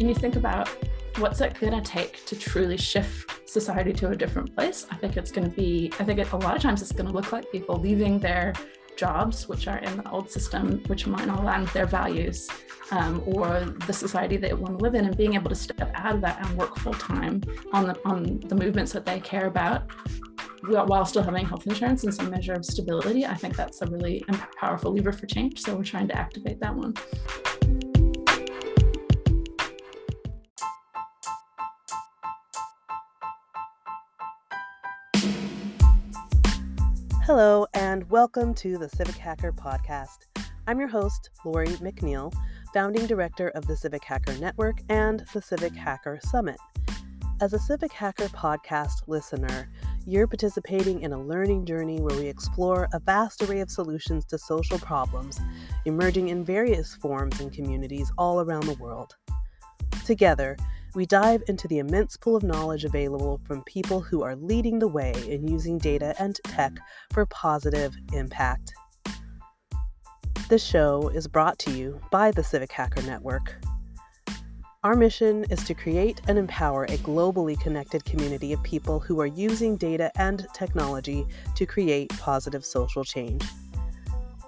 and you think about what's it going to take to truly shift society to a different place, I think it's going to be, I think it, a lot of times it's going to look like people leaving their jobs, which are in the old system, which might not align with their values um, or the society they want to live in, and being able to step out of that and work full time on the on the movements that they care about, while still having health insurance and some measure of stability. I think that's a really powerful lever for change. So we're trying to activate that one. Hello, and welcome to the Civic Hacker Podcast. I'm your host, Lori McNeil, founding director of the Civic Hacker Network and the Civic Hacker Summit. As a Civic Hacker podcast listener, you're participating in a learning journey where we explore a vast array of solutions to social problems emerging in various forms and communities all around the world. Together, we dive into the immense pool of knowledge available from people who are leading the way in using data and tech for positive impact. This show is brought to you by the Civic Hacker Network. Our mission is to create and empower a globally connected community of people who are using data and technology to create positive social change.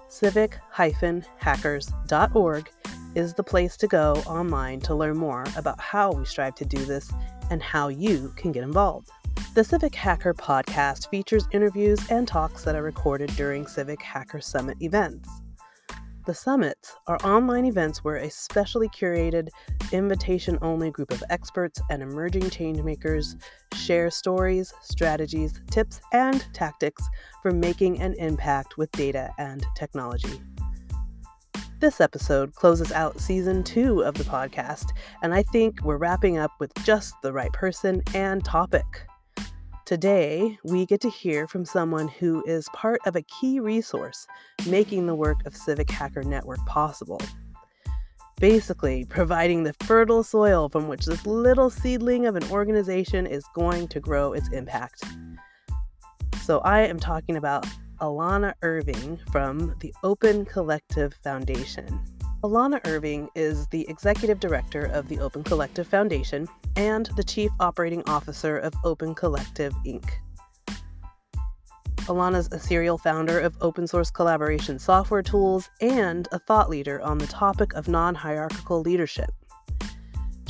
civic-hackers.org is the place to go online to learn more about how we strive to do this and how you can get involved. The Civic Hacker podcast features interviews and talks that are recorded during Civic Hacker Summit events. The summits are online events where a specially curated, invitation only group of experts and emerging changemakers share stories, strategies, tips, and tactics for making an impact with data and technology. This episode closes out season two of the podcast, and I think we're wrapping up with just the right person and topic. Today, we get to hear from someone who is part of a key resource making the work of Civic Hacker Network possible. Basically, providing the fertile soil from which this little seedling of an organization is going to grow its impact. So, I am talking about Alanna Irving from the Open Collective Foundation. Alanna Irving is the executive director of the Open Collective Foundation and the chief operating officer of Open Collective Inc. Alanna's a serial founder of open source collaboration software tools and a thought leader on the topic of non hierarchical leadership.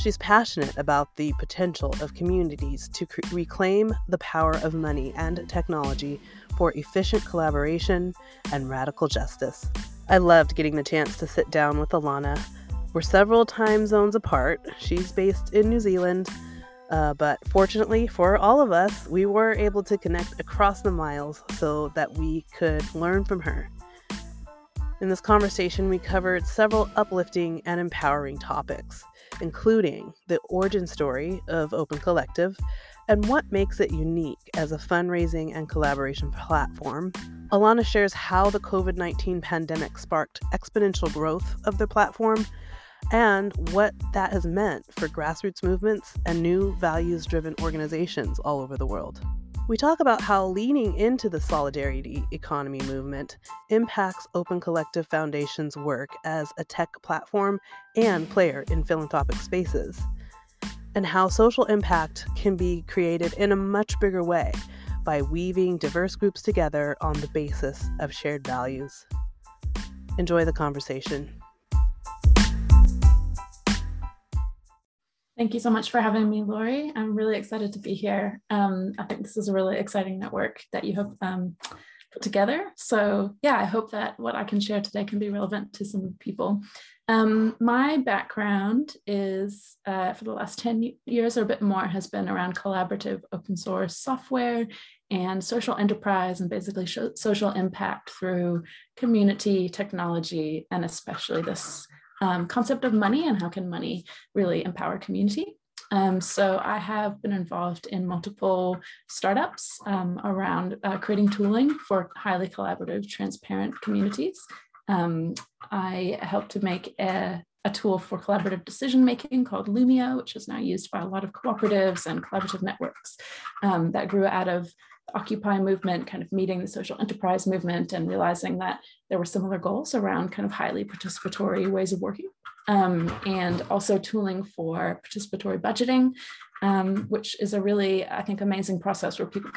She's passionate about the potential of communities to cre- reclaim the power of money and technology for efficient collaboration and radical justice. I loved getting the chance to sit down with Alanna. We're several time zones apart. She's based in New Zealand, uh, but fortunately for all of us, we were able to connect across the miles so that we could learn from her. In this conversation, we covered several uplifting and empowering topics, including the origin story of Open Collective, and what makes it unique as a fundraising and collaboration platform. Alanna shares how the COVID 19 pandemic sparked exponential growth of the platform and what that has meant for grassroots movements and new values driven organizations all over the world. We talk about how leaning into the solidarity economy movement impacts Open Collective Foundation's work as a tech platform and player in philanthropic spaces and how social impact can be created in a much bigger way by weaving diverse groups together on the basis of shared values. Enjoy the conversation. Thank you so much for having me, Lori. I'm really excited to be here. Um, I think this is a really exciting network that you have um, put together. So, yeah, I hope that what I can share today can be relevant to some people. Um, my background is uh, for the last 10 years or a bit more has been around collaborative open source software and social enterprise and basically social impact through community, technology, and especially this um, concept of money and how can money really empower community. Um, so I have been involved in multiple startups um, around uh, creating tooling for highly collaborative, transparent communities. Um, I helped to make a, a, tool for collaborative decision making called Loomio, which is now used by a lot of cooperatives and collaborative networks um, that grew out of Occupy movement, kind of meeting the social enterprise movement and realizing that there were similar goals around kind of highly participatory ways of working. um, and also tooling for participatory budgeting, um, which is a really, I think, amazing process where people,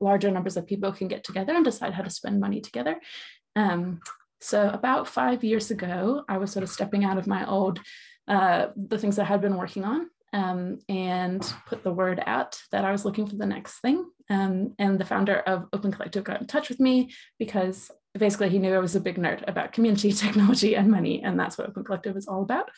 larger numbers of people can get together and decide how to spend money together. Um, so about five years ago, I was sort of stepping out of my old, uh, the things that I had been working on um, and put the word out that I was looking for the next thing. Um, and the founder of Open Collective got in touch with me because basically he knew I was a big nerd about community, technology, and money, and that's what Open Collective is all about.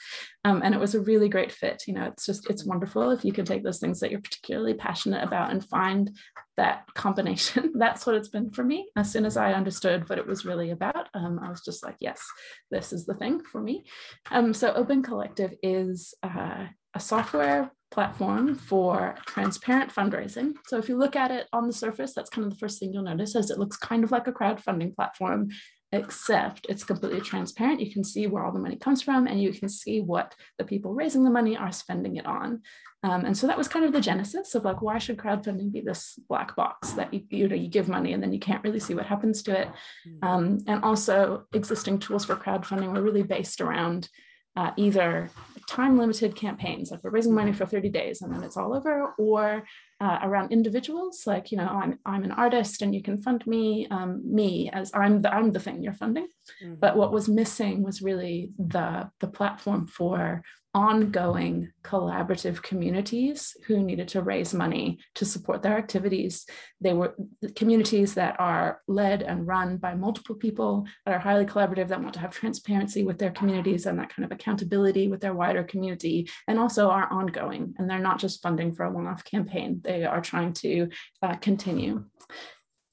Um, and it was a really great fit. You know, it's just it's wonderful if you can take those things that you're particularly passionate about and find that combination. that's what it's been for me. As soon as I understood what it was really about, um, I was just like, yes, this is the thing for me. Um, so Open Collective is uh, a software platform for transparent fundraising. So if you look at it on the surface, that's kind of the first thing you'll notice is it looks kind of like a crowdfunding platform, except it's completely transparent. You can see where all the money comes from and you can see what the people raising the money are spending it on. Um, and so that was kind of the genesis of like, why should crowdfunding be this black box that you, you know, you give money and then you can't really see what happens to it. Hmm. Um, and also existing tools for crowdfunding were really based around uh, either time limited campaigns, like we're raising money for 30 days and then it's all over, or uh, around individuals, like, you know, I'm, I'm an artist and you can fund me, um, me as I'm the, I'm the thing you're funding. Mm-hmm. But what was missing was really the, the platform for ongoing collaborative communities who needed to raise money to support their activities. They were communities that are led and run by multiple people that are highly collaborative, that want to have transparency with their communities and that kind of accountability with their wider community, and also are ongoing. And they're not just funding for a one off campaign, they are trying to uh, continue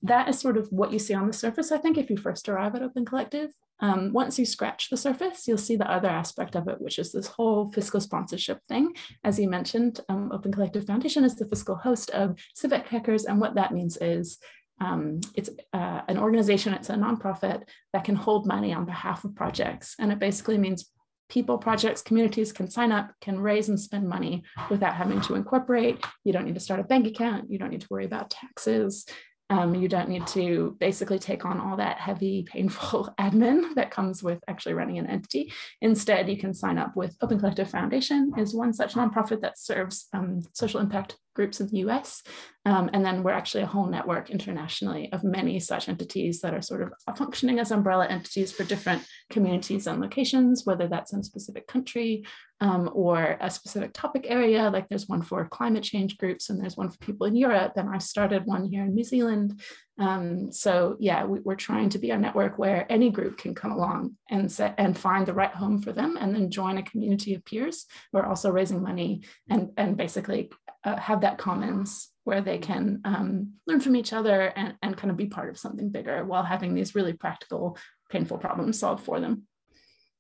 that is sort of what you see on the surface, I think, if you first arrive at Open Collective. Um, once you scratch the surface, you'll see the other aspect of it, which is this whole fiscal sponsorship thing. As you mentioned, um, Open Collective Foundation is the fiscal host of Civic Hackers, and what that means is um, it's uh, an organization, it's a nonprofit that can hold money on behalf of projects. And it basically means people, projects, communities can sign up, can raise and spend money without having to incorporate. You don't need to start a bank account. You don't need to worry about taxes. Um, you don't need to basically take on all that heavy, painful admin that comes with actually running an entity. Instead, you can sign up with Open Collective Foundation is one such nonprofit that serves um, social impact groups in the US. Um, and then we're actually a whole network internationally of many such entities that are sort of functioning as umbrella entities for different communities and locations, whether that's in a specific country um, or a specific topic area. Like there's one for climate change groups and there's one for people in Europe. And I started one here in New Zealand. Um, so yeah, we, are trying to be a network where any group can come along and set and find the right home for them and then join a community of peers. We're also raising money and, and basically uh, have that commons where they can um, learn from each other and, and kind of be part of something bigger while having these really practical, painful problems solved for them.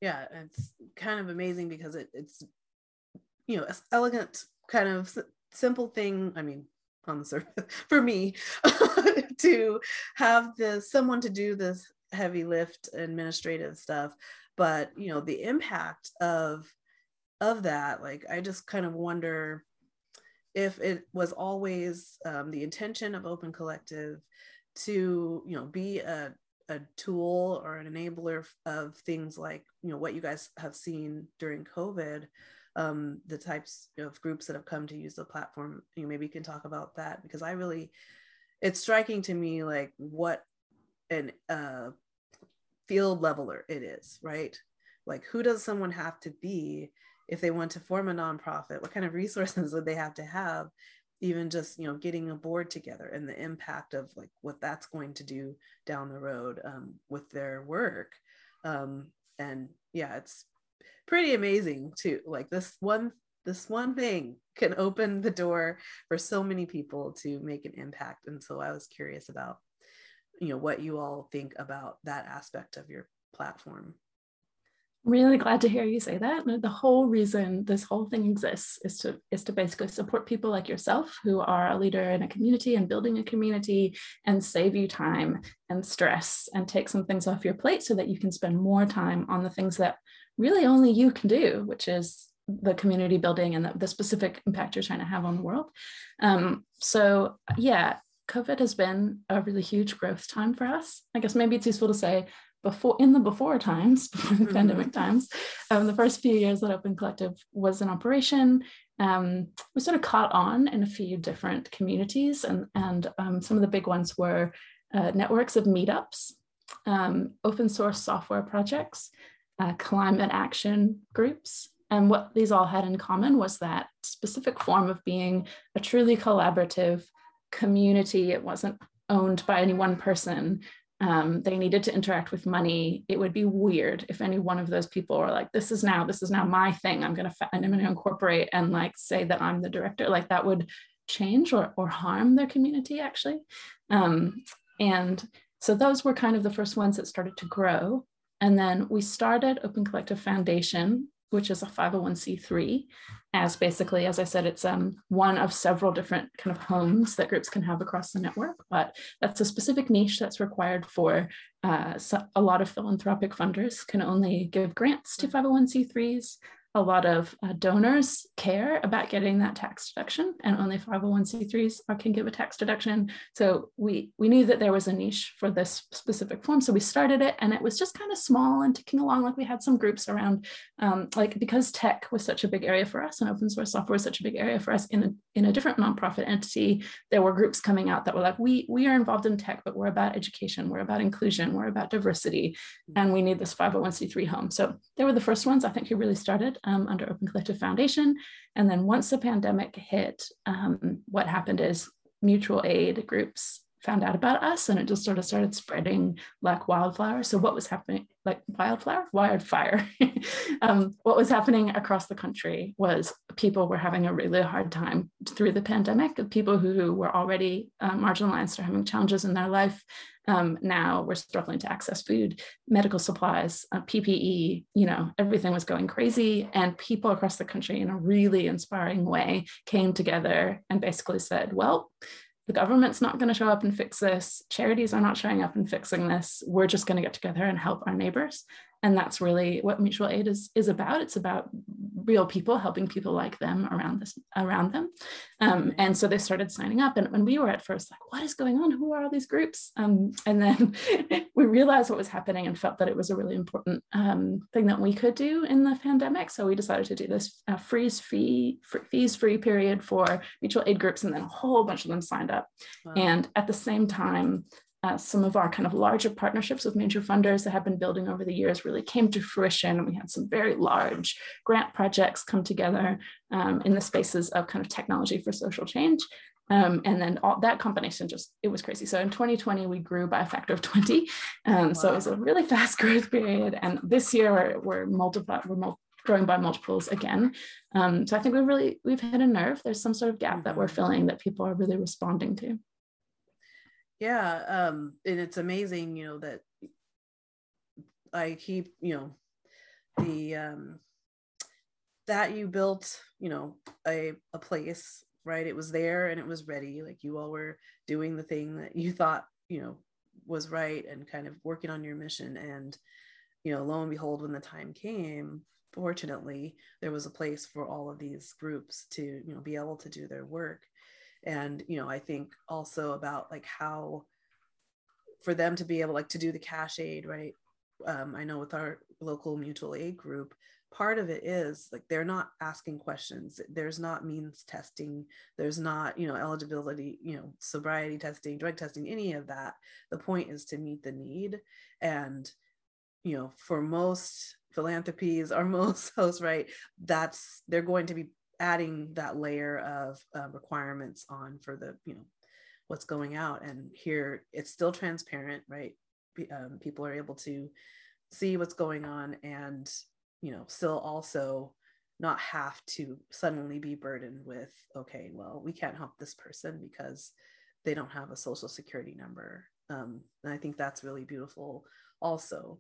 Yeah, it's kind of amazing because it, it's, you know, an elegant, kind of simple thing. I mean, on the surface for me to have this someone to do this heavy lift administrative stuff but you know the impact of of that like i just kind of wonder if it was always um, the intention of open collective to you know be a, a tool or an enabler of things like you know what you guys have seen during covid um, the types of groups that have come to use the platform you know maybe you can talk about that because i really it's striking to me like what an uh, field leveler it is right? Like who does someone have to be if they want to form a nonprofit what kind of resources would they have to have even just you know getting a board together and the impact of like what that's going to do down the road um, with their work. Um, and yeah it's pretty amazing too like this one this one thing can open the door for so many people to make an impact. And so i was curious about you know what you all think about that aspect of your platform really glad to hear you say that. The whole reason this whole thing exists is to is to basically support people like yourself who are a leader in a community and building a community and save you time and stress and take some things off your plate so that you can spend more time on the things that really only you can do which is the community building and the, the specific impact you're trying to have on the world. Um, so yeah covid has been a really huge growth time for us. I guess maybe it's useful to say before in the before times, before the mm-hmm. pandemic times, um, the first few years that Open Collective was in operation, um, we sort of caught on in a few different communities, and and um, some of the big ones were uh, networks of meetups, um, open source software projects, uh, climate action groups. And what these all had in common was that specific form of being a truly collaborative community. It wasn't owned by any one person. Um, they needed to interact with money. It would be weird if any one of those people were like, "This is now, this is now my thing. I'm gonna, I'm gonna incorporate and like say that I'm the director." Like that would change or or harm their community actually. Um, and so those were kind of the first ones that started to grow. And then we started Open Collective Foundation, which is a 501c3, as basically, as I said, it's um, one of several different kind of homes that groups can have across the network. But that's a specific niche that's required for uh, so a lot of philanthropic funders can only give grants to 501c3s a lot of uh, donors care about getting that tax deduction and only 501c3s can give a tax deduction. So we we knew that there was a niche for this specific form so we started it and it was just kind of small and ticking along like we had some groups around um, like because tech was such a big area for us and open source software was such a big area for us in a, in a different nonprofit entity there were groups coming out that were like we we are involved in tech but we're about education we're about inclusion we're about diversity and we need this 501c3 home. So they were the first ones i think who really started um, under Open Collective Foundation. And then once the pandemic hit, um, what happened is mutual aid groups found out about us and it just sort of started spreading like wildfire. So what was happening, like wildfire, wildfire? um, what was happening across the country was people were having a really hard time through the pandemic. People who were already uh, marginalized or having challenges in their life um, now we're struggling to access food, medical supplies, uh, PPE, you know, everything was going crazy. And people across the country, in a really inspiring way, came together and basically said, well, the government's not going to show up and fix this. Charities are not showing up and fixing this. We're just going to get together and help our neighbors and that's really what mutual aid is, is about it's about real people helping people like them around this around them. Um, and so they started signing up. And when we were at first like what is going on? Who are all these groups? Um, and then we realized what was happening and felt that it was a really important um, thing that we could do in the pandemic. So we decided to do this uh, freeze fee fees free period for mutual aid groups and then a whole bunch of them signed up. Wow. and at the same time uh, some of our kind of larger partnerships with major funders that have been building over the years really came to fruition. And we had some very large grant projects come together um, in the spaces of kind of technology for social change. Um, and then all that combination just, it was crazy. So in 2020, we grew by a factor of 20. Um, wow. So it was a really fast growth period. And this year we're, we're multiplied, we're mul- growing by multiples again. Um, so I think we've really, we've hit a nerve. There's some sort of gap that we're filling that people are really responding to yeah um and it's amazing you know that i keep you know the um that you built you know a, a place right? It was there and it was ready like you all were doing the thing that you thought you know was right and kind of working on your mission. And you know lo and behold when the time came fortunately there was a place for all of these groups to you know be able to do their work and you know i think also about like how for them to be able like to do the cash aid right? Um, i know with our local mutual aid group part of it is like they're not asking questions. There's not means testing. There's not you know eligibility you know sobriety testing drug testing any of that. The point is to meet the need. And you know for most philanthropies or most hosts right that's they're going to be adding that layer of uh, requirements on for the you know what's going out. And here it's still transparent right? Um, people are able to see what's going on and you know still also not have to suddenly be burdened with okay well we can't help this person because they don't have a social security number. Um, and i think that's really beautiful also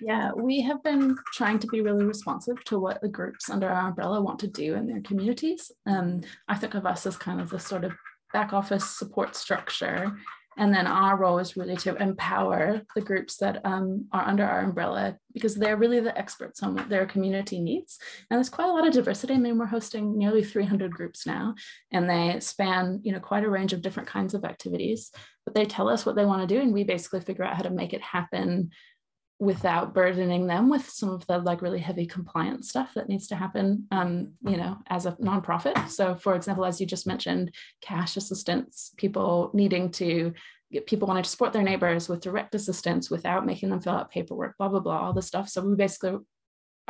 yeah, we have been trying to be really responsive to what the groups under our umbrella want to do in their communities. Um, I think of us as kind of the sort of back office support structure And then our role is really to empower the groups that um, are under our umbrella because they're really the experts on what their community needs. And there's quite a lot of diversity. I mean, we're hosting nearly 300 groups now, and they span, you know, quite a range of different kinds of activities. But they tell us what they want to do, and we basically figure out how to make it happen without burdening them with some of the like really heavy compliance stuff that needs to happen um, you know as a nonprofit. So for example as you just mentioned cash assistance people needing to people wanting to support their neighbors with direct assistance without making them fill out paperwork blah blah blah all this stuff. So we basically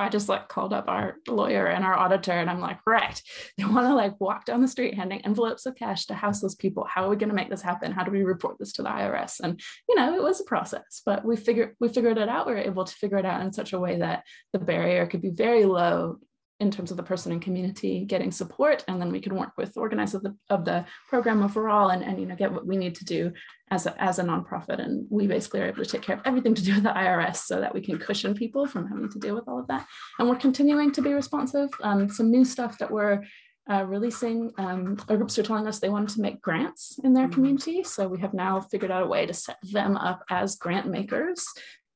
I just like called up our lawyer and our auditor and I'm like, right, they want to like walk down the street handing envelopes of cash to houseless people. How are we going to make this happen? How do we report this to the IRS? And you know, it was a process, but we figured we figured it out. We were able to figure it out in such a way that the barrier could be very low in terms of the person and community getting support and then we can work with organizers of the, of the program overall and, and you know get what we need to do as a, as a nonprofit. And we basically are able to take care of everything to do with the irs so that we can cushion people from having to deal with all of that. And we're continuing to be responsive. Um, some new stuff that we're uh, releasing um, our groups are telling us they wanted to make grants in their mm-hmm. community. So we have now figured out a way to set them up as grant makers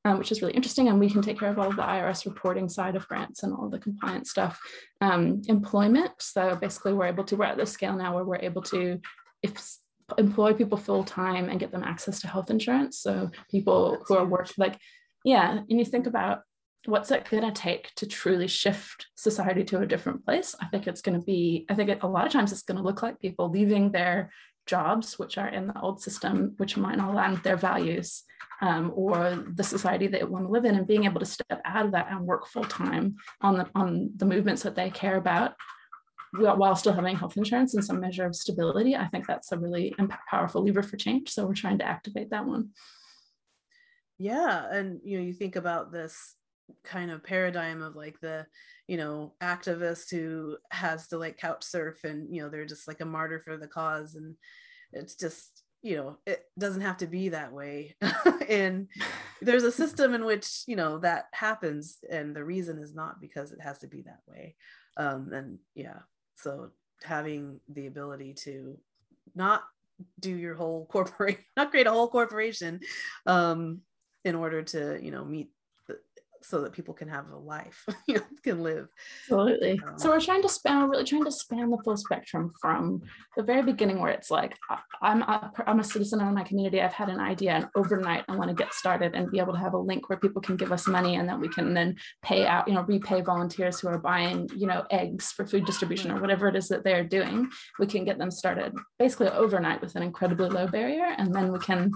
um, which is really interesting. And we can take care of all of the IRS reporting side of grants and all the compliance stuff. Um, employment. So basically, we're able to, we're at the scale now where we're able to, if employ people full time and get them access to health insurance. So people who are working, like, yeah, and you think about what's it going to take to truly shift society to a different place? I think it's going to be, I think it, a lot of times it's going to look like people leaving their jobs, which are in the old system, which might not align with their values um, or the society that they want to live in, and being able to step out of that and work full time on the on the movements that they care about, while still having health insurance and some measure of stability. I think that's a really powerful lever for change. So we're trying to activate that one. Yeah, and you know, you think about this kind of paradigm of like the you know activist who has to like couch surf and you know they're just like a martyr for the cause. And it's just you know it doesn't have to be that way. And there's a system in which you know that happens and the reason is not because it has to be that way. Um and yeah so having the ability to not do your whole corporation not create a whole corporation um in order to you know meet so that people can have a life, you know, can live. Absolutely. Um, so we're trying to span, we're really trying to span the full spectrum from the very beginning where it's like, I'm a, I'm a citizen in my community. I've had an idea and overnight I want to get started and be able to have a link where people can give us money and then we can then pay out, you know, repay volunteers who are buying, you know, eggs for food distribution or whatever it is that they're doing. We can get them started basically overnight with an incredibly low barrier. And then we can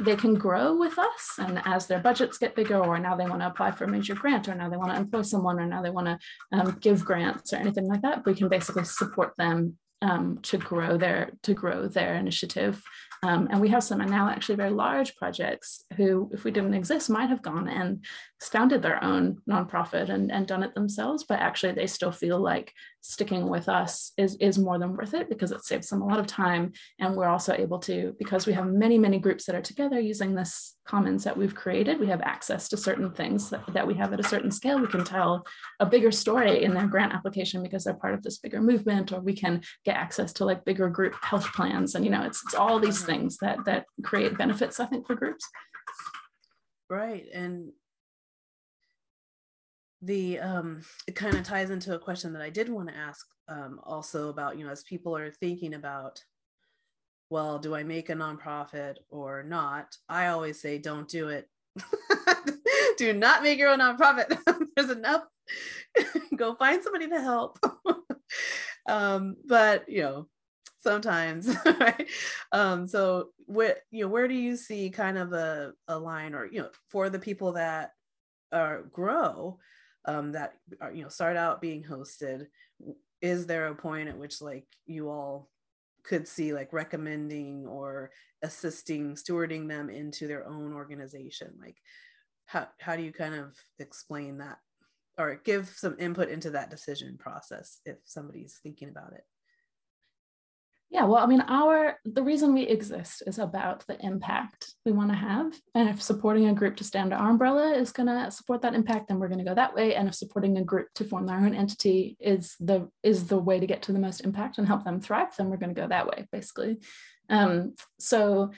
they can grow with us and as their budgets get bigger or now they want to apply for a major grant or now they want to employ someone or now they want to um, give grants or anything like that we can basically support them um, to grow their to grow their initiative um, and we have some now actually very large projects who, if we didn't exist, might have gone and founded their own nonprofit and, and done it themselves. But actually, they still feel like sticking with us is, is more than worth it because it saves them a lot of time. And we're also able to, because we have many, many groups that are together using this commons that we've created, we have access to certain things that, that we have at a certain scale. We can tell a bigger story in their grant application because they're part of this bigger movement, or we can get access to like bigger group health plans. And, you know, it's, it's all these mm-hmm. things that, that create benefits, I think, for groups. Right. And the um it kind of ties into a question that I did want to ask um also about, you know, as people are thinking about well, do I make a nonprofit or not? I always say, don't do it. do not make your own nonprofit. There's enough. Go find somebody to help. um, but you know, sometimes, right? Um, so where you know, where do you see kind of a, a line or you know, for the people that are grow, um, that are, you know, start out being hosted, is there a point at which like you all could see like recommending or assisting stewarding them into their own organization? Like how, how do you kind of explain that or give some input into that decision process if somebody's thinking about it yeah, well, I mean, our the reason we exist is about the impact we want to have. And if supporting a group to stand under our umbrella is going to support that impact, then we're going to go that way. And if supporting a group to form their own entity is the is the way to get to the most impact and help them thrive, then we're going to go that way, basically. Um, so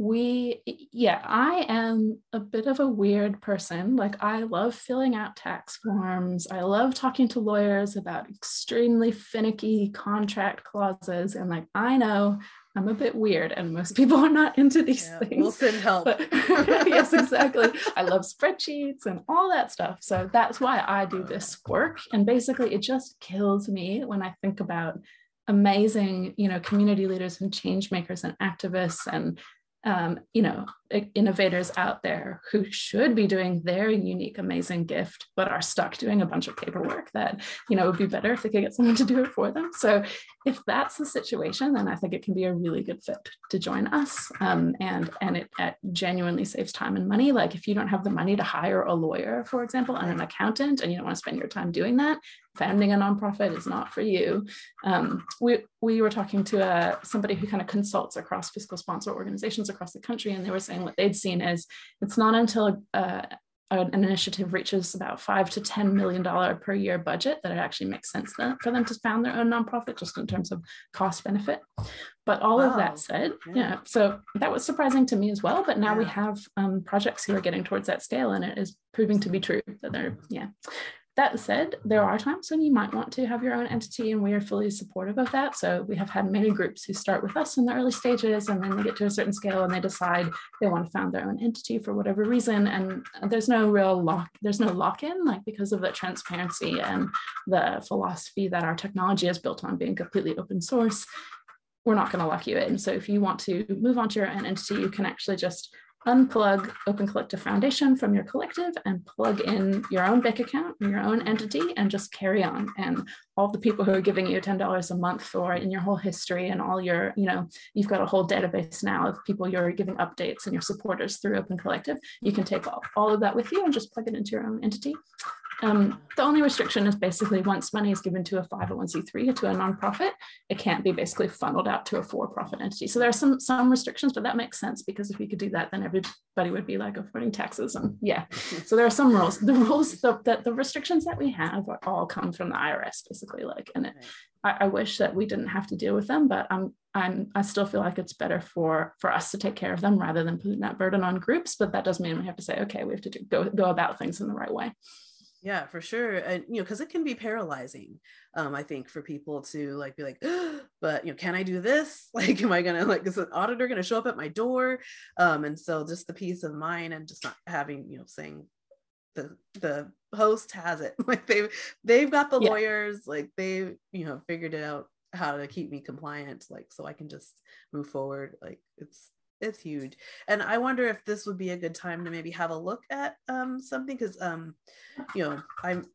we yeah i am a bit of a weird person. Like i love filling out tax forms. I love talking to lawyers about extremely finicky contract clauses. And like i know i'm a bit weird and most people are not into these yeah, things. we'll send help. But, yes exactly. I love spreadsheets and all that stuff. So that's why i do uh. this work. And basically it just kills me when i think about amazing you know community leaders and change makers and activists and um, you know, innovators out there who should be doing their unique, amazing gift, but are stuck doing a bunch of paperwork that, you know, would be better if they could get someone to do it for them. So if that's the situation, then I think it can be a really good fit to join us. Um, and and it, it, genuinely saves time and money. Like if you don't have the money to hire a lawyer, for example, and an accountant, and you don't want to spend your time doing that, founding a nonprofit is not for you. Um, we, we were talking to uh, somebody who kind of consults across fiscal sponsor organizations across the country, and they were saying what they'd seen is it's not until uh, an initiative reaches about five to ten million dollar per year budget that it actually makes sense for them to found their own nonprofit, just in terms of cost benefit. But all wow. of that said, yeah. yeah. so that was surprising to me as well. But now yeah. we have um, projects who are getting towards that scale, and it is proving to be true that they're yeah. That said, there are times when you might want to have your own entity, and we are fully supportive of that. So we have had many groups who start with us in the early stages, and then they get to a certain scale and they decide they want to found their own entity for whatever reason. And there's no real lock, there's no lock-in, like because of the transparency and the philosophy that our technology is built on being completely open source. We're not going to lock you in. So if you want to move on to your own entity, you can actually just unplug Open Collective Foundation from your collective and plug in your own bank account, your own entity, and just carry on. And all the people who are giving you $10 a month for in your whole history and all your, you know, you've got a whole database now of people you're giving updates and your supporters through Open Collective. You can take all, all of that with you and just plug it into your own entity. Um, the only restriction is basically once money is given to a 501c3 or to a nonprofit, it can't be basically funneled out to a for-profit entity. So there are some some restrictions, but that makes sense because if we could do that, then everybody would be like avoiding taxes. And yeah, so there are some rules. The rules, the, the, the restrictions that we have all come from the IRS, basically. Like, and it, I, I wish that we didn't have to deal with them, but I'm I'm I still feel like it's better for for us to take care of them rather than putting that burden on groups. But that does mean we have to say, okay, we have to do, go go about things in the right way. Yeah, for sure. And you know, because it can be paralyzing. Um, I think for people to like be like, but you know, can I do this? Like, am I gonna like is an auditor gonna show up at my door? Um, and so just the peace of mind and just not having, you know, saying the the host has it. Like they've they've got the yeah. lawyers, like they've you know, figured it out how to keep me compliant, like so I can just move forward. Like it's it's huge. And i wonder if this would be a good time to maybe have a look at um, something because um, you know i'm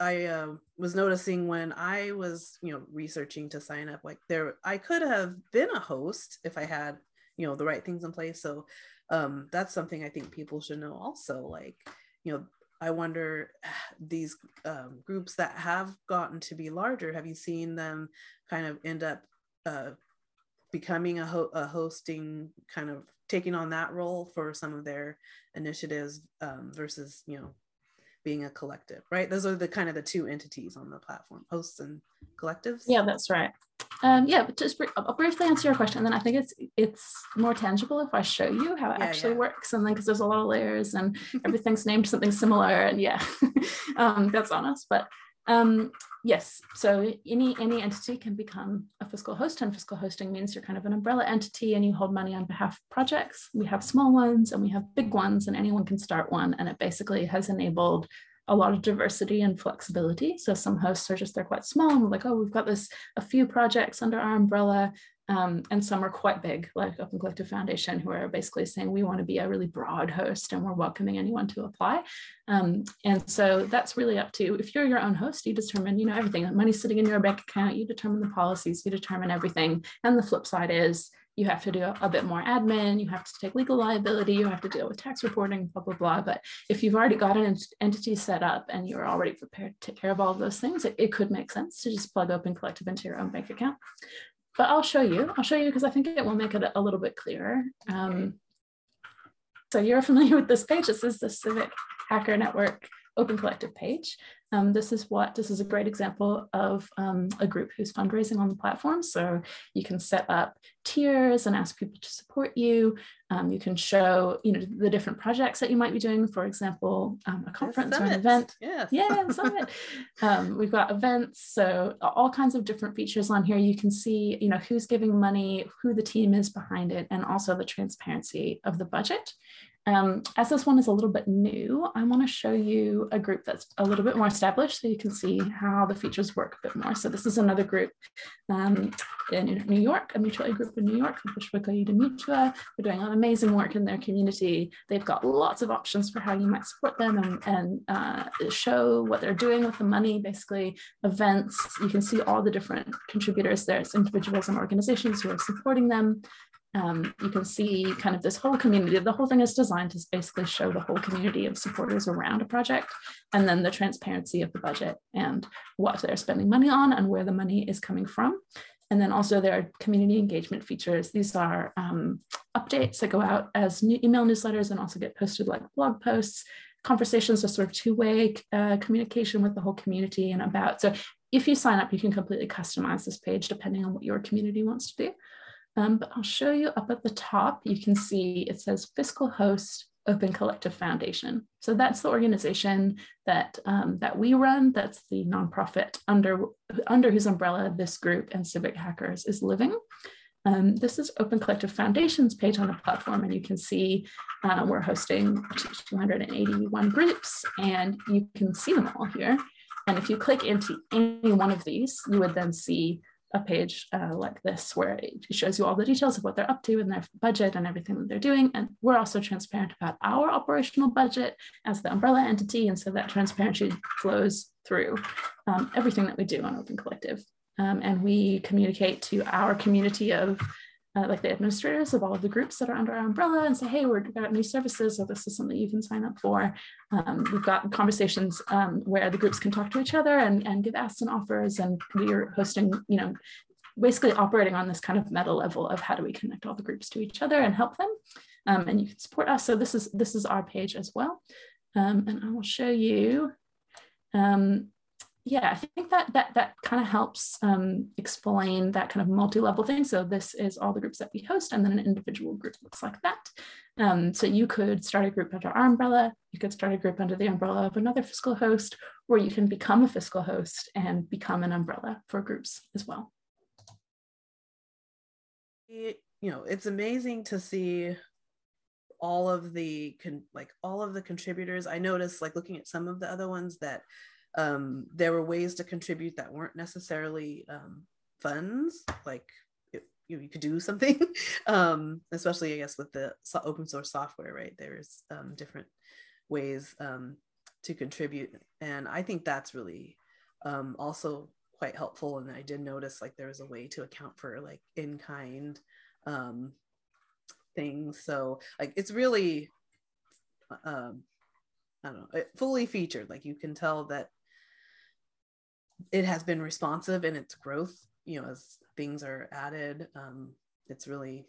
i uh, was noticing when i was you know researching to sign up like there i could have been a host if i had you know the right things in place. So um, that's something i think people should know also like you know i wonder these um, groups that have gotten to be larger have you seen them kind of end up uh, becoming a, ho- a hosting kind of taking on that role for some of their initiatives um, versus you know being a collective right? Those are the kind of the two entities on the platform hosts and collectives. Yeah that's right. Um, yeah but just i'll briefly answer your question and then i think it's it's more tangible if i show you how it yeah, actually yeah. works and then because there's a lot of layers and everything's named something similar and yeah. Um, that's on us but um, yes, so any any entity can become a fiscal host, and fiscal hosting means you're kind of an umbrella entity and you hold money on behalf of projects. We have small ones and we have big ones, and anyone can start one. And it basically has enabled a lot of diversity and flexibility. So some hosts are just they're quite small and we're like, oh, we've got this a few projects under our umbrella. Um, and some are quite big, like Open Collective Foundation, who are basically saying we want to be a really broad host and we're welcoming anyone to apply. Um, and so that's really up to if you're your own host, you determine, you know, everything. Money's sitting in your bank account, you determine the policies, you determine everything. And the flip side is you have to do a, bit more admin, you have to take legal liability, you have to deal with tax reporting, blah, blah, blah. But if you've already got an entity set up and you're already prepared to take care of all those things, it, it could make sense to just plug Open Collective into your own bank account but I'll show you. I'll show you because I think it will make it a little bit clearer. Um, so you're familiar with this page. This is the Civic Hacker Network Open Collective page. Um, this is what this is a great example of um, a group who's fundraising on the platform. So you can set up tiers and ask people to support you. Um, you can show you know the different projects that you might be doing. For example, um, a conference or an event. Yes. Yeah, summit. Um, we've got events, so all kinds of different features on here. You can see you know who's giving money, who the team is behind it, and also the transparency of the budget. Um, as this one is a little bit new, I want to show you a group that's a little bit more established so you can see how the features work a bit more. So this is another group um, in New York, a mutual aid group in New York, Bushwick Ayuda Mutua. They're doing amazing work in their community. They've got lots of options for how you might support them and, and uh, show what they're doing with the money, basically events. You can see all the different contributors. There's individuals and organizations who are supporting them um, you can see kind of this whole community. The whole thing is designed to basically show the whole community of supporters around a project, and then the transparency of the budget and what they're spending money on and where the money is coming from. And then also there are community engagement features. These are um, updates that go out as new email newsletters and also get posted like blog posts. Conversations are sort of two-way uh, communication with the whole community and about. So if you sign up, you can completely customize this page depending on what your community wants to do. Um, but I'll show you up at the top, you can see it says Fiscal Host Open Collective Foundation. So that's the organization that, um, that we run, that's the nonprofit under, under whose umbrella this group and Civic Hackers is living. Um, this is Open Collective Foundation's page on the platform, and you can see uh, we're hosting 281 groups, and you can see them all here. And if you click into any one of these, you would then see a page uh, like this where it shows you all the details of what they're up to and their budget and everything that they're doing. And we're also transparent about our operational budget as the umbrella entity. And so that transparency flows through um, everything that we do on Open Collective. Um, and we communicate to our community of uh, like the administrators of all of the groups that are under our umbrella and say, hey, we've got new services, so this is something you can sign up for. Um, we've got conversations um, where the groups can talk to each other and, and give asks and offers, and we're hosting, you know, basically operating on this kind of meta level of how do we connect all the groups to each other and help them. Um, and you can support us. So this is this is our page as well. Um, and I will show you um, yeah, I think that that that kind of helps um, explain that kind of multi-level thing. So this is all the groups that we host, and then an individual group looks like that. Um, so you could start a group under our umbrella, you could start a group under the umbrella of another fiscal host, or you can become a fiscal host and become an umbrella for groups as well. You know, it's amazing to see all of the con- like all of the contributors. I noticed like looking at some of the other ones that um, there were ways to contribute that weren't necessarily um, funds like it, you, you, could do something um, especially i guess with the so open source software right there's um, different ways um, to contribute and i think that's really um, also quite helpful and i did notice like there was a way to account for like in kind things so like it's really um, I don't know, fully featured. Like you can tell that it has been responsive in its growth you know as things are added um, it's really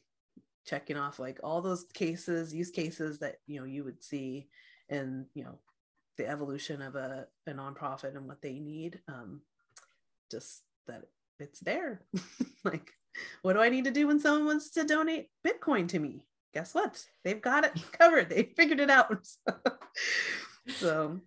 checking off like all those cases use cases that you know you would see in you know the evolution of a, a nonprofit and what they need um, just that it's there. Like what do i need to do when someone wants to donate bitcoin to me? Guess what? They've got it covered. They figured it out. So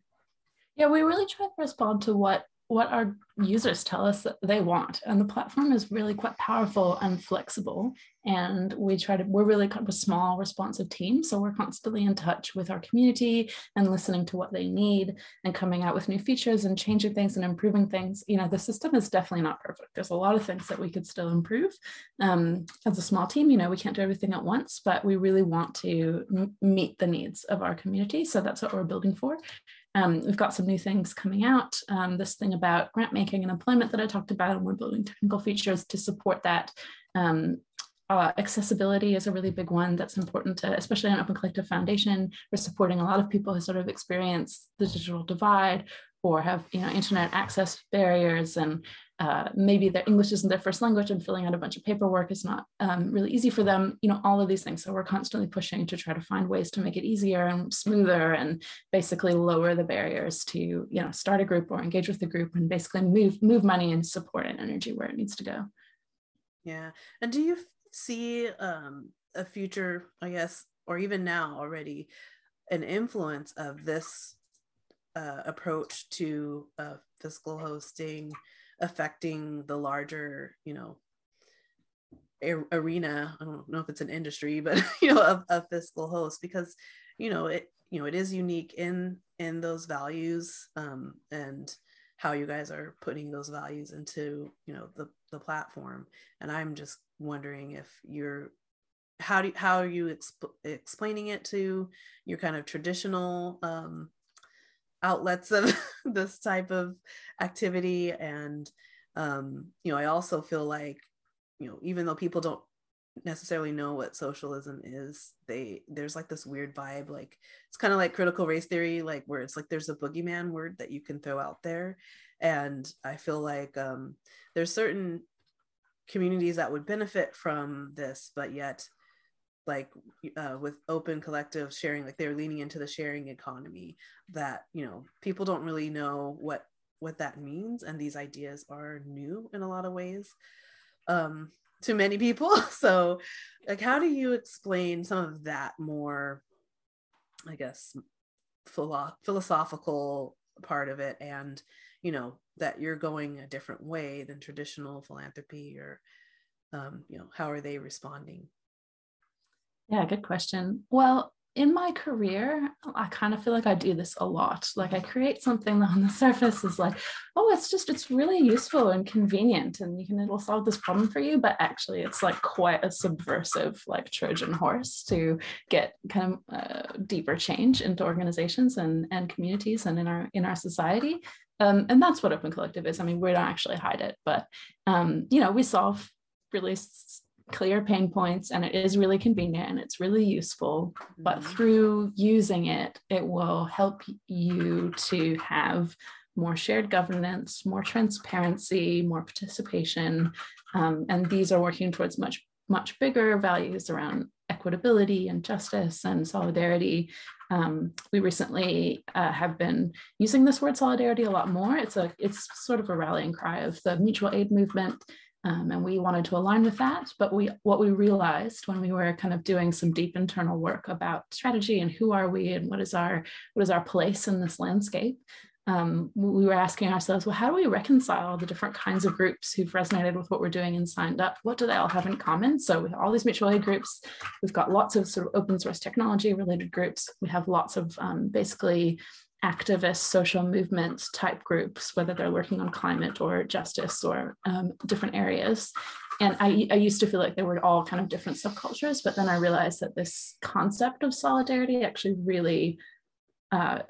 yeah we really try to respond to what what our users tell us that they want. And the platform is really quite powerful and flexible. And we try to we're really kind of a small responsive team. So we're constantly in touch with our community and listening to what they need and coming out with new features and changing things and improving things. You know the system is definitely not perfect. There's a lot of things that we could still improve. Um, as a small team you know we can't do everything at once but we really want to meet the needs of our community. So that's what we're building for um, we've got some new things coming out. Um, this thing about grant making and employment that I talked about, and we're building technical features to support that. Um, uh, accessibility is a really big one that's important to, especially on Open Collective Foundation. We're supporting a lot of people who sort of experience the digital divide or have you know internet access barriers and uh, maybe their English isn't their first language and filling out a bunch of paperwork is not um, really easy for them, you know, all of these things. So we're constantly pushing to try to find ways to make it easier and smoother and basically lower the barriers to, you know, start a group or engage with the group and basically move, move money and support and energy where it needs to go. Yeah. And do you see um, a future, I guess, or even now already, an influence of this uh, approach to uh, fiscal hosting affecting the larger, you know, arena. I don't know if it's an industry, but you know, of, of fiscal host because you know it you know it is unique in in those values um, and how you guys are putting those values into you know the the platform and i'm just wondering if you're how do you, how are you exp- explaining it to your kind of traditional um, outlets of this type of activity. And um, you know i also feel like you know even though people don't necessarily know what socialism is they there's like this weird vibe like it's kind of like critical race theory like where it's like there's a boogeyman word that you can throw out there. And i feel like um, there's certain communities that would benefit from this but yet like uh, with open collective sharing like they're leaning into the sharing economy that you know people don't really know what what that means and these ideas are new in a lot of ways um to many people. So like how do you explain some of that more i guess philo- philosophical part of it and you know that you're going a different way than traditional philanthropy or um, you know how are they responding yeah, good question. Well, in my career, I kind of feel like I do this a lot. Like I create something that on the surface is like, oh, it's just, it's really useful and convenient and you can, it'll solve this problem for you. But actually it's like quite a subversive, like Trojan horse to get kind of uh, deeper change into organizations and, and communities and in our, in our society. Um, and that's what Open Collective is. I mean, we don't actually hide it, but, um, you know, we solve really clear pain points and it is really convenient and it's really useful but mm-hmm. through using it it will help you to have more shared governance more transparency more participation um, and these are working towards much much bigger values around equitability and justice and solidarity um, we recently uh, have been using this word solidarity a lot more it's a it's sort of a rallying cry of the mutual aid movement um, and we wanted to align with that. But we, what we realized when we were kind of doing some deep internal work about strategy and who are we and what is our what is our place in this landscape, um, we were asking ourselves, well, how do we reconcile the different kinds of groups who've resonated with what we're doing and signed up? What do they all have in common? So with all these mutual aid groups. We've got lots of sort of open source technology related groups. We have lots of um, basically activist social movement type groups, whether they're working on climate or justice or um, different areas. And I, I used to feel like they were all kind of different subcultures, but then I realized that this concept of solidarity actually really uh,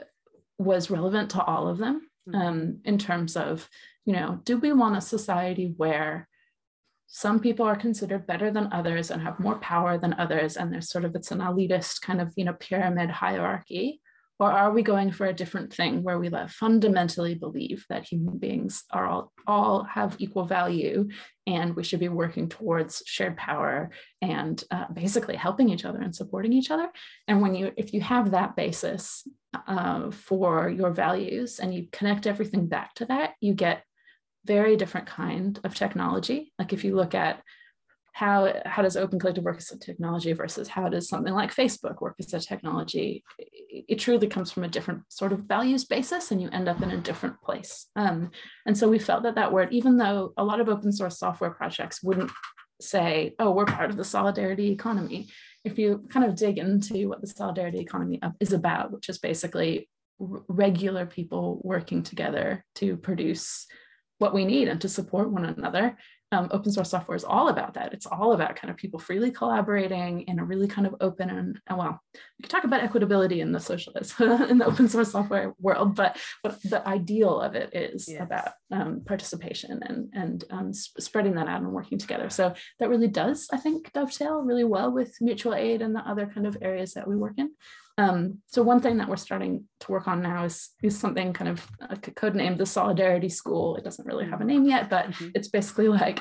was relevant to all of them hmm. um, in terms of, you know, do we want a society where some people are considered better than others and have more power than others and there's sort of it's an elitist kind of you know pyramid hierarchy or are we going for a different thing where we fundamentally believe that human beings are all, all have equal value and we should be working towards shared power and uh, basically helping each other and supporting each other? And when you, if you have that basis uh, for your values and you connect everything back to that, you get very different kind of technology. Like if you look at how how does open collective work as a technology versus how does something like facebook work as a technology? It, truly comes from a different sort of values basis and you end up in a different place. Um, and so we felt that that word even though a lot of open source software projects wouldn't say oh we're part of the solidarity economy if you kind of dig into what the solidarity economy is about which is basically regular people working together to produce what we need and to support one another um, open source software is all about that. It's all about kind of people freely collaborating in a really kind of open and, and well, we can talk about equitability in the socialist in the open source software world, but but the ideal of it is yes. about um, participation and and um, spreading that out and working together. So that really does, I think, dovetail really well with mutual aid and the other kind of areas that we work in. Um, so one thing that we're starting to work on now is, is something kind of like a code name, the Solidarity School. It doesn't really have a name yet, but mm-hmm. it's basically like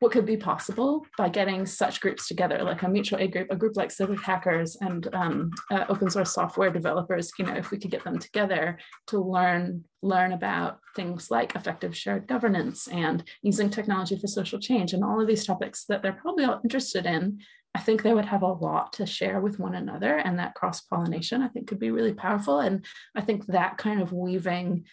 what could be possible by getting such groups together, like a mutual aid group, a group like Civic Hackers and um, uh, open source software developers, you know, if we could get them together to learn, learn about things like effective shared governance and using technology for social change and all of these topics that they're probably all interested in, I think they would have a lot to share with one another and that cross pollination I think could be really powerful. And I think that kind of weaving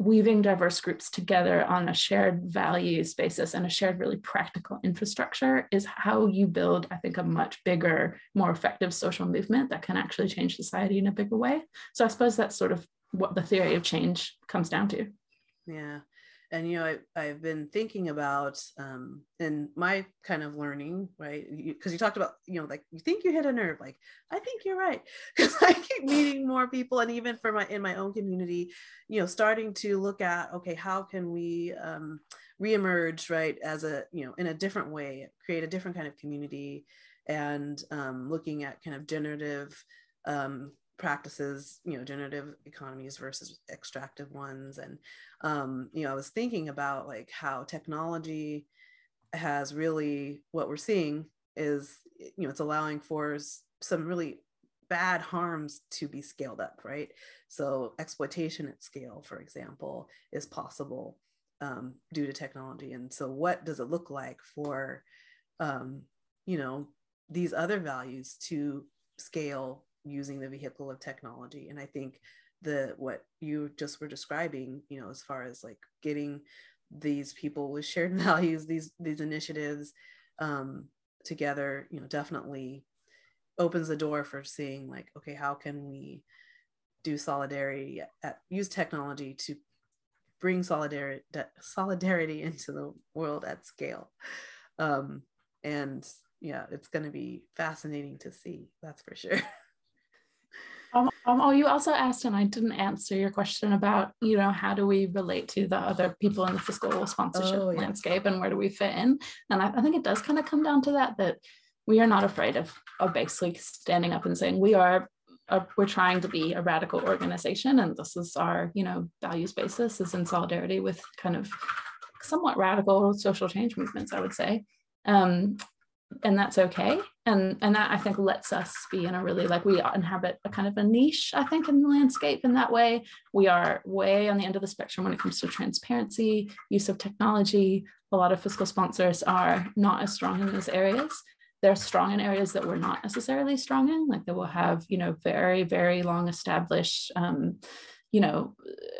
weaving diverse groups together on a shared values basis and a shared really practical infrastructure is how you build i think a much bigger more effective social movement that can actually change society in a bigger way. So i suppose that's sort of what the theory of change comes down to. Yeah and you know I, i've been thinking about um in my kind of learning right because you, you, talked about you know like you think you hit a nerve like i think you're right. Because i keep meeting more people and even for my in my own community you know starting to look at okay how can we um reemerge right as a you know in a different way create a different kind of community and um, looking at kind of generative um, practices you know generative economies versus extractive ones. And um, you know i was thinking about like how technology has really what we're seeing is you know it's allowing for some really bad harms to be scaled up right? So exploitation at scale for example is possible um, due to technology. And so what does it look like for um, you know these other values to scale using the vehicle of technology. And i think the what you just were describing you know as far as like getting these people with shared values these these initiatives um, together you know definitely opens the door for seeing like okay how can we do solidarity at, use technology to bring solidarity solidarity into the world at scale. Um, and yeah it's going to be fascinating to see that's for sure Um, oh, you also asked, and I didn't answer your question about, you know, how do we relate to the other people in the fiscal sponsorship oh, yeah. landscape and where do we fit in? And I, I think it does kind of come down to that, that we are not afraid of, of basically standing up and saying we are uh, we're trying to be a radical organization and this is our you know values basis is in solidarity with kind of somewhat radical social change movements i would say um, and that's okay. And and that i think lets us be in a really like we inhabit a kind of a niche i think in the landscape in that way. We are way on the end of the spectrum when it comes to transparency use of technology. A lot of fiscal sponsors are not as strong in those areas. They're strong in areas that we're not necessarily strong in. Like they will have you know very very long established um, you know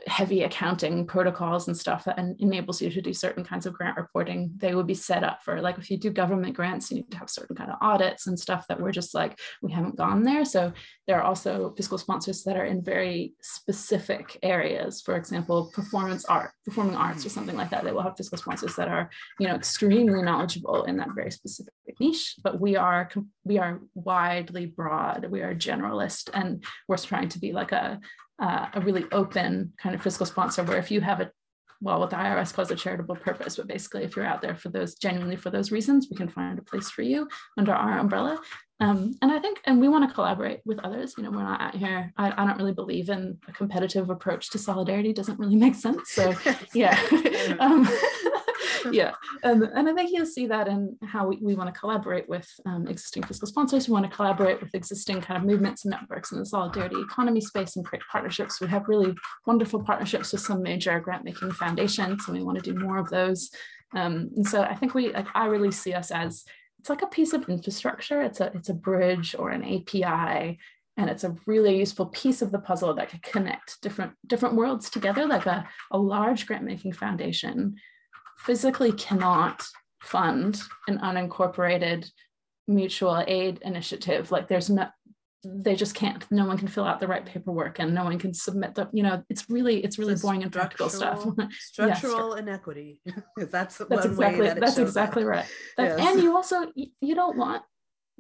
heavy accounting protocols and stuff that enables you to do certain kinds of grant reporting they would be set up for like if you do government grants you need to have certain kind of audits and stuff that we're just like we haven't gone there. So there are also fiscal sponsors that are in very specific areas. For example performance art performing arts or something like that. They will have fiscal sponsors that are you know extremely knowledgeable in that very specific niche. But we are we are widely broad. We are generalist and we're trying to be like a uh, a really open kind of fiscal sponsor where if you have a well what the irs calls a charitable purpose but basically if you're out there for those genuinely for those reasons we can find a place for you under our umbrella. Um, and i think and we want to collaborate with others you know we're not out here I, I don't really believe in a competitive approach to solidarity doesn't really make sense so yeah. Um, yeah, and, and I think you'll see that in how we, we want to collaborate with um, existing fiscal sponsors. We want to collaborate with existing kind of movements and networks in the solidarity economy space and create partnerships. We have really wonderful partnerships with some major grant making foundations, and we want to do more of those. Um, and so I think we, like, I really see us as it's like a piece of infrastructure. It's a it's a bridge or an API and it's a really useful piece of the puzzle that could connect different different worlds together like a, a large grant making foundation physically cannot fund an unincorporated mutual aid initiative. Like there's no they just can't. No one can fill out the right paperwork and no one can submit the you know it's really it's really it's boring and practical stuff. structural yeah, inequity. That's that's exactly that that's exactly up. right. That, yes. and you also you don't want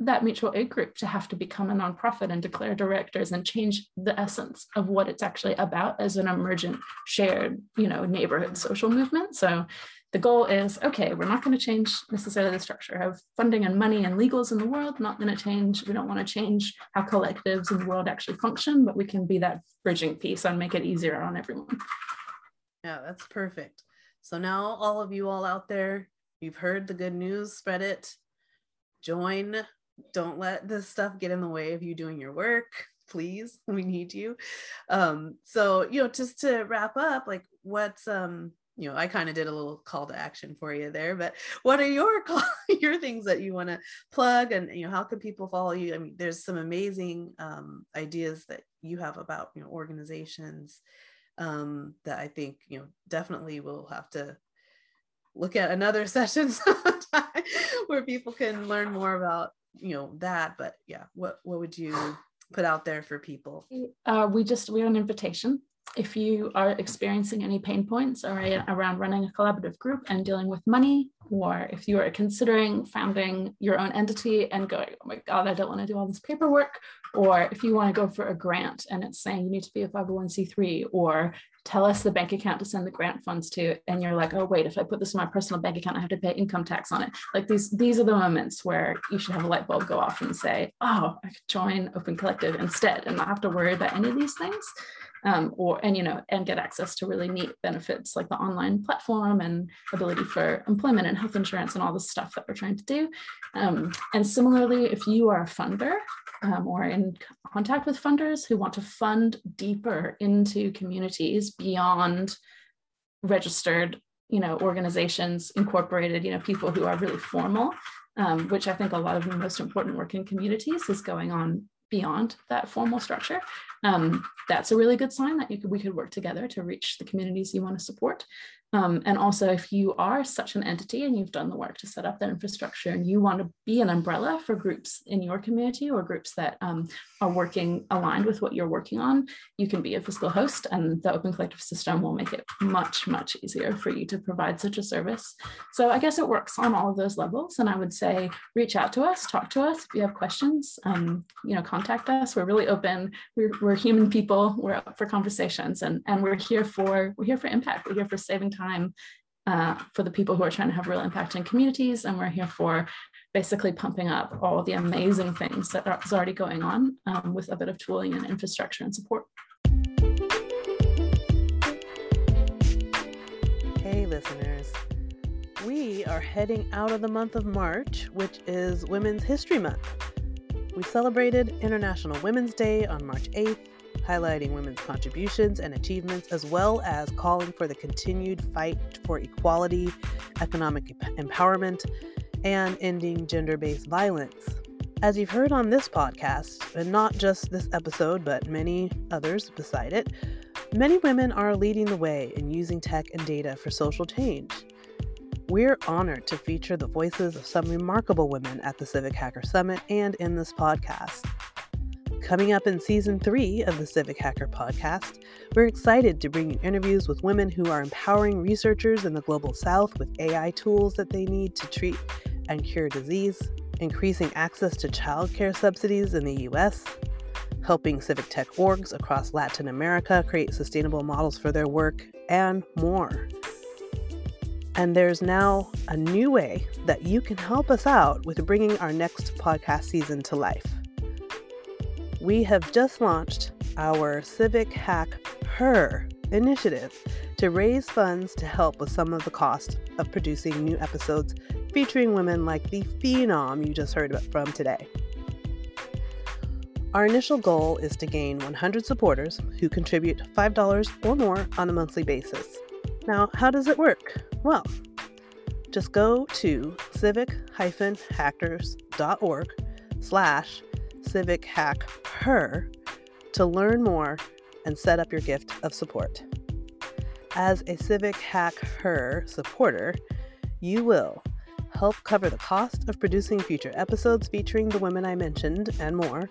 that mutual aid group to have to become a nonprofit and declare directors and change the essence of what it's actually about as an emergent shared you know neighborhood social movement. So the goal is okay, we're not going to change necessarily the structure of funding and money and legals in the world, not going to change. We don't want to change how collectives in the world actually function, but we can be that bridging piece and make it easier on everyone. Yeah, that's perfect. So now, all of you all out there, you've heard the good news, spread it, join. Don't let this stuff get in the way of you doing your work. Please, we need you. Um, so, you know, just to wrap up, like what's um you know, I kind of did a little call to action for you there, but what are your call, your things that you want to plug and you know, how can people follow you? I mean, there's some amazing um, ideas that you have about, you know, organizations um, that I think, you know, definitely will have to look at another session sometime where people can learn more about, you know, that, but yeah, what, what would you put out there for people? Uh, we just, we're an invitation if you are experiencing any pain points mm-hmm. around running a collaborative group and dealing with money, or if you are considering founding your own entity and going, oh my God, I don't want to do all this paperwork, or if you want to go for a grant and it's saying you need to be a 501c3, or tell us the bank account to send the grant funds to, and you're like, oh wait, if I put this in my personal bank account, I have to pay income tax on it. Like these, these are the moments where you should have a light bulb go off and say, oh, I could join Open Collective instead and not have to worry about any of these things um, or and you know and get access to really neat benefits like the online platform and ability for employment and health insurance and all the stuff that we're trying to do. Um, and similarly if you are a funder um, or in contact with funders who want to fund deeper into communities beyond registered you know organizations incorporated you know people who are really formal um, which i think a lot of the most important work in communities is going on beyond that formal structure um, that's a really good sign that could, we could work together to reach the communities you want to support. Um, and also, if you are such an entity and you've done the work to set up that infrastructure and you want to be an umbrella for groups in your community or groups that um, are working aligned with what you're working on, you can be a fiscal host, and the Open Collective system will make it much, much easier for you to provide such a service. So, I guess it works on all of those levels. And I would say reach out to us, talk to us if you have questions, um, you know, contact us. We're really open. We're, we're human people. We're up for conversations, and, and we're here for we're here for impact. We're here for saving time uh, for the people who are trying to have real impact in communities. And we're here for basically pumping up all the amazing things that are, already going on um, with a bit of tooling and infrastructure and support. Hey, listeners. We are heading out of the month of March, which is Women's History Month. We celebrated International Women's Day on March 8th highlighting women's contributions and achievements, as well as calling for the continued fight for equality, economic empowerment, and ending gender based violence. As you've heard on this podcast, and not just this episode, but many others beside it, many women are leading the way in using tech and data for social change. We're honored to feature the voices of some remarkable women at the Civic Hacker Summit and in this podcast. Coming up in season three of the Civic Hacker podcast, we're excited to bring you interviews with women who are empowering researchers in the global south with AI tools that they need to treat and cure disease, increasing access to childcare subsidies in the US, helping civic tech orgs across Latin America create sustainable models for their work, and more. And there's now a new way that you can help us out with bringing our next podcast season to life we have just launched our Civic Hack Her initiative to raise funds to help with some of the cost of producing new episodes featuring women like the phenom you just heard from today. Our initial goal is to gain 100 supporters who contribute $5 or more on a monthly basis. Now, how does it work? Well, just go to civic-hackers.org slash civic hack her to learn more and set up your gift of support. As a Civic HackHER supporter, you will help cover the cost of producing future episodes featuring the women I mentioned and more,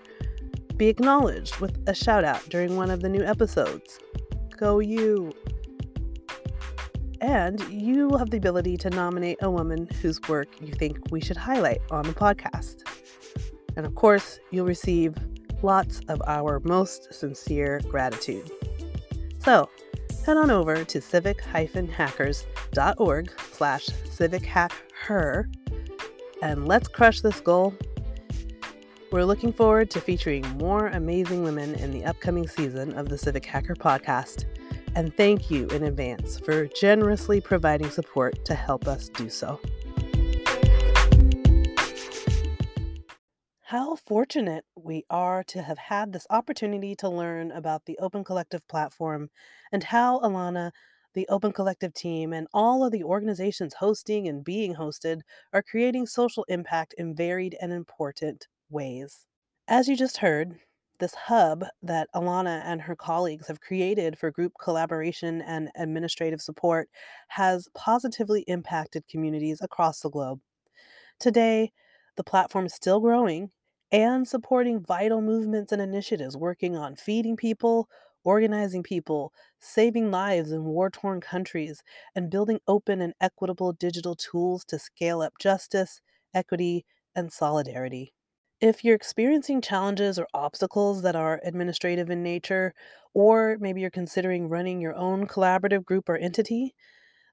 be acknowledged with a shout out during one of the new episodes. Go you! And you will have the ability to nominate a woman whose work you think we should highlight on the podcast. And of course, you'll receive lots of our most sincere gratitude. So, head on over to civic-hackers.org slash civichackher and let's crush this goal. We're looking forward to featuring more amazing women in the upcoming season of the Civic Hacker podcast. And thank you in advance for generously providing support to help us do so. How fortunate we are to have had this opportunity to learn about the Open Collective platform and how Alanna, the Open Collective team, and all of the organizations hosting and being hosted are creating social impact in varied and important ways. As you just heard, this hub that Alanna and her colleagues have created for group collaboration and administrative support has positively impacted communities across the globe. Today, the platform is still growing and supporting vital movements and initiatives working on feeding people, organizing people, saving lives in war torn countries, and building open and equitable digital tools to scale up justice, equity, and solidarity. If you're experiencing challenges or obstacles that are administrative in nature, or maybe you're considering running your own collaborative group or entity,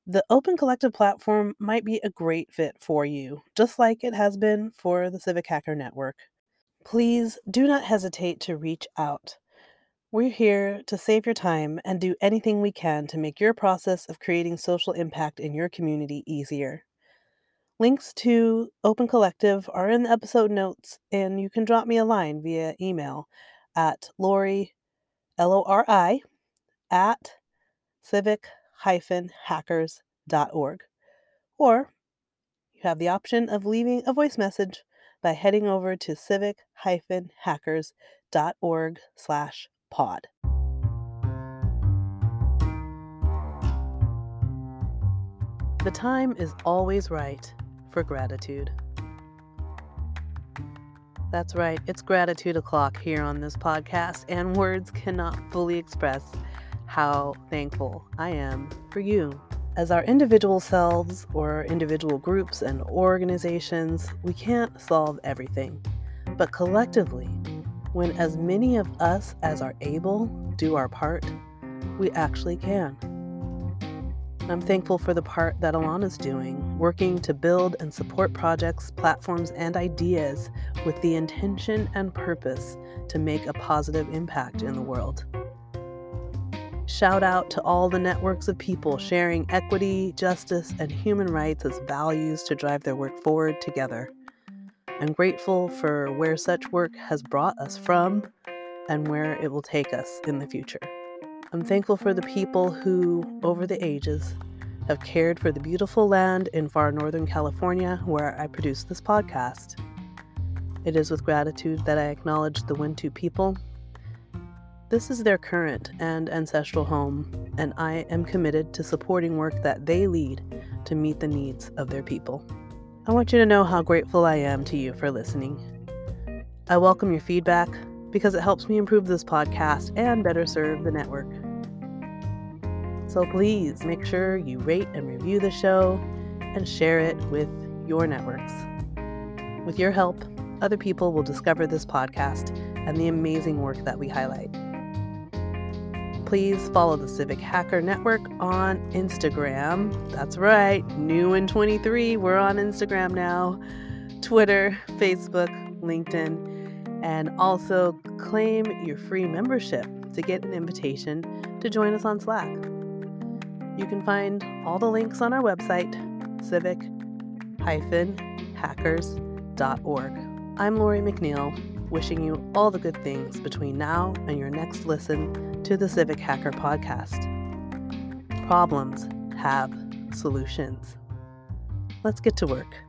the Open Collective platform might be a great fit for you, just like it has been for the Civic Hacker Network. Please do not hesitate to reach out. We're here to save your time and do anything we can to make your process of creating social impact in your community easier. Links to Open Collective are in the episode notes, and you can drop me a line via email at Lori, L O R I, at civic hackers.org. Or you have the option of leaving a voice message by heading over to civic-hackers.org slash pod. The time is always right for gratitude. That's right, it's gratitude o'clock here on this podcast, and words cannot fully express how thankful I am for you as our individual selves or individual groups and organizations, we can't solve everything. But collectively, when as many of us as are able do our part, we actually can. I'm thankful for the part that Alanna's doing, working to build and support projects, platforms, and ideas with the intention and purpose to make a positive impact in the world. Shout out to all the networks of people sharing equity, justice, and human rights as values to drive their work forward together. I'm grateful for where such work has brought us from and where it will take us in the future. I'm thankful for the people who, over the ages, have cared for the beautiful land in far northern California where I produce this podcast. It is with gratitude that I acknowledge the Wintu people this is their current and ancestral home, and I am committed to supporting work that they lead to meet the needs of their people. I want you to know how grateful I am to you for listening. I welcome your feedback because it helps me improve this podcast and better serve the network. So please make sure you rate and review the show and share it with your networks. With your help, other people will discover this podcast and the amazing work that we highlight please follow the Civic Hacker Network on Instagram. That's right, new in 23, we're on Instagram now, Twitter, Facebook, LinkedIn, and also claim your free membership to get an invitation to join us on Slack. You can find all the links on our website, civic-hackers.org. I'm Lori McNeil, wishing you all the good things between now and your next listen to the Civic Hacker Podcast. Problems have solutions. Let's get to work.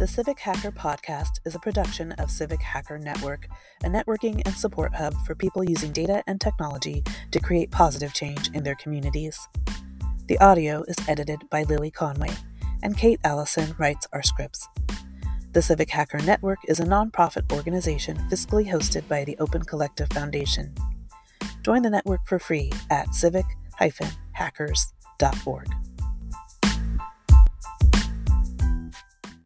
The Civic Hacker Podcast is a production of Civic Hacker Network, a networking and support hub for people using data and technology to create positive change in their communities. The audio is edited by Lily Conway and Kate Allison writes our scripts. The Civic Hacker Network is a nonprofit organization fiscally hosted by the Open Collective Foundation. Join the network for free at civic-hackers.org.